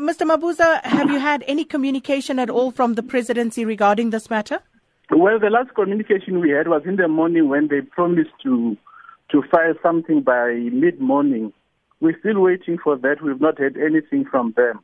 Mr. Mabuza, have you had any communication at all from the presidency regarding this matter? Well, the last communication we had was in the morning when they promised to to file something by mid morning. We're still waiting for that. We've not had anything from them.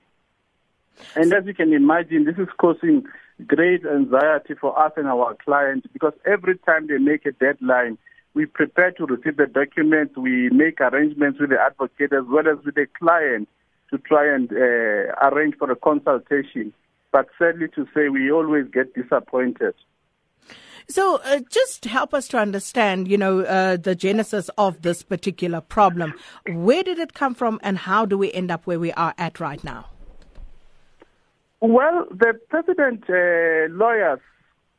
And as you can imagine, this is causing great anxiety for us and our clients because every time they make a deadline, we prepare to receive the documents, we make arrangements with the advocate as well as with the client to try and uh, arrange for a consultation. But sadly to say, we always get disappointed. So, uh, just help us to understand, you know, uh, the genesis of this particular problem. Where did it come from, and how do we end up where we are at right now? Well, the president uh, lawyers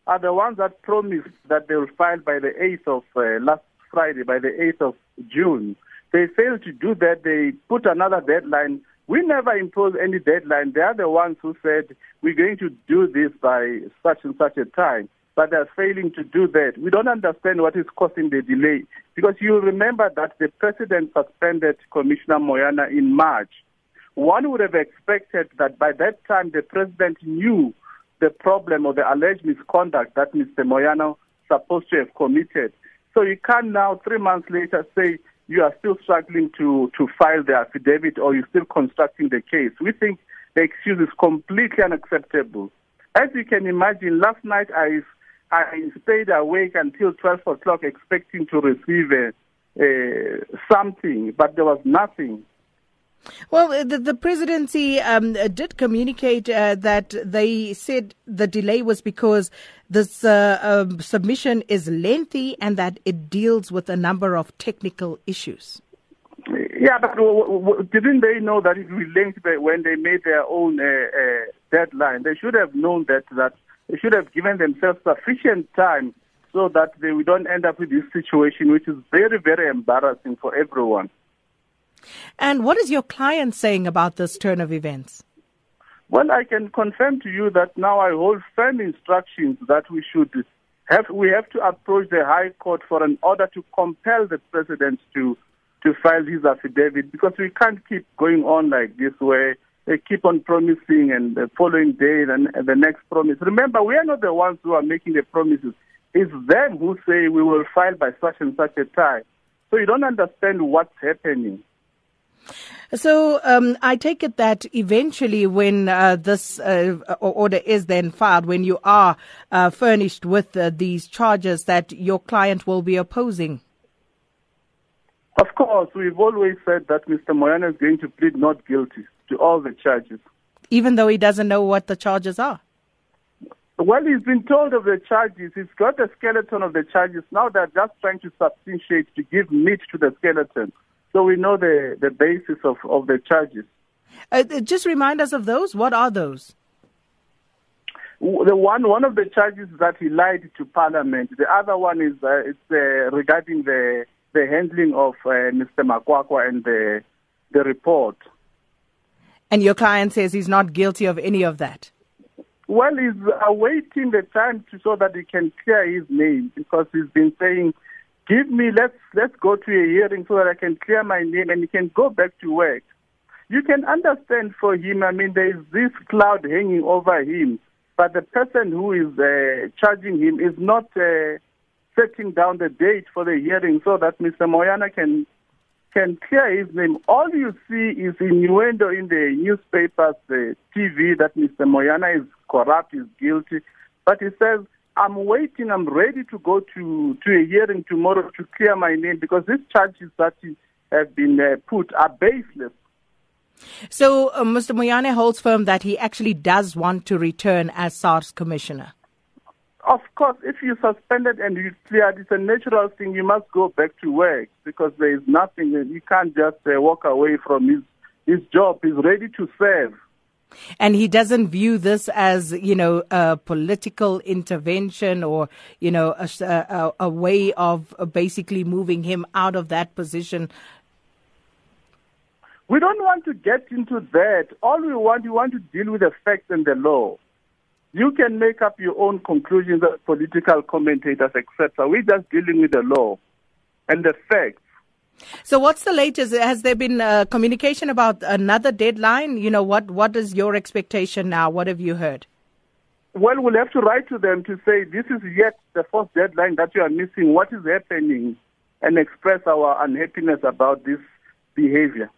are the ones that promised that they will file by the 8th of uh, last Friday, by the 8th of June. They failed to do that. They put another deadline we never impose any deadline. They are the ones who said, we're going to do this by such and such a time, but they're failing to do that. We don't understand what is causing the delay. Because you remember that the president suspended Commissioner Moyane in March. One would have expected that by that time the president knew the problem or the alleged misconduct that Mr. Moyane supposed to have committed. So you can't now, three months later, say you are still struggling to, to file the affidavit or you're still constructing the case. We think the excuse is completely unacceptable. As you can imagine, last night I, I stayed awake until 12 o'clock expecting to receive a, a, something, but there was nothing. Well, the, the presidency um, did communicate uh, that they said the delay was because this uh, uh, submission is lengthy and that it deals with a number of technical issues. Yeah, but didn't they know that it was lengthy when they made their own uh, uh, deadline? They should have known that that they should have given themselves sufficient time so that they we don't end up with this situation, which is very, very embarrassing for everyone. And what is your client saying about this turn of events? Well, I can confirm to you that now I hold firm instructions that we should have we have to approach the High Court for an order to compel the president to to file his affidavit because we can't keep going on like this way. They keep on promising and the following day and the next promise. Remember, we are not the ones who are making the promises. It's them who say we will file by such and such a time. So you don't understand what's happening. So um, I take it that eventually, when uh, this uh, order is then filed, when you are uh, furnished with uh, these charges, that your client will be opposing. Of course, we've always said that Mr. Moyane is going to plead not guilty to all the charges. Even though he doesn't know what the charges are? Well, he's been told of the charges. He's got the skeleton of the charges. Now they're just trying to substantiate, to give meat to the skeleton. So we know the, the basis of, of the charges. Uh, uh, just remind us of those. What are those? The one one of the charges is that he lied to Parliament. The other one is uh, it's, uh, regarding the the handling of uh, Mr. Makwakwa and the the report. And your client says he's not guilty of any of that. Well, he's awaiting the time to, so that he can clear his name because he's been saying give me let's let's go to a hearing so that I can clear my name and he can go back to work. You can understand for him. I mean, there is this cloud hanging over him, but the person who is uh, charging him is not uh, setting down the date for the hearing so that Mr. Moyane can can clear his name. All you see is innuendo in the newspapers, the TV, that Mr. Moyane is corrupt, is guilty, but he says I'm waiting. I'm ready to go to, to a hearing tomorrow to clear my name because these charges that have been uh, put are baseless. So, uh, Mr. Moyane holds firm that he actually does want to return as SARS commissioner. Of course, if you're suspended and you're cleared, it's a natural thing. You must go back to work because there is nothing. You can't just uh, walk away from his, his job. He's ready to serve. And he doesn't view this as, you know, a political intervention or, you know, a, a, a way of basically moving him out of that position. We don't want to get into that. All we want, we want to deal with the facts and the law. You can make up your own conclusions as political commentators, etc. We're just dealing with the law and the facts. So, what's the latest? Has there been uh, communication about another deadline? You know, what what is your expectation now? What have you heard? Well, we'll have to write to them to say this is yet the first deadline that you are missing. What is happening? And express our unhappiness about this behavior.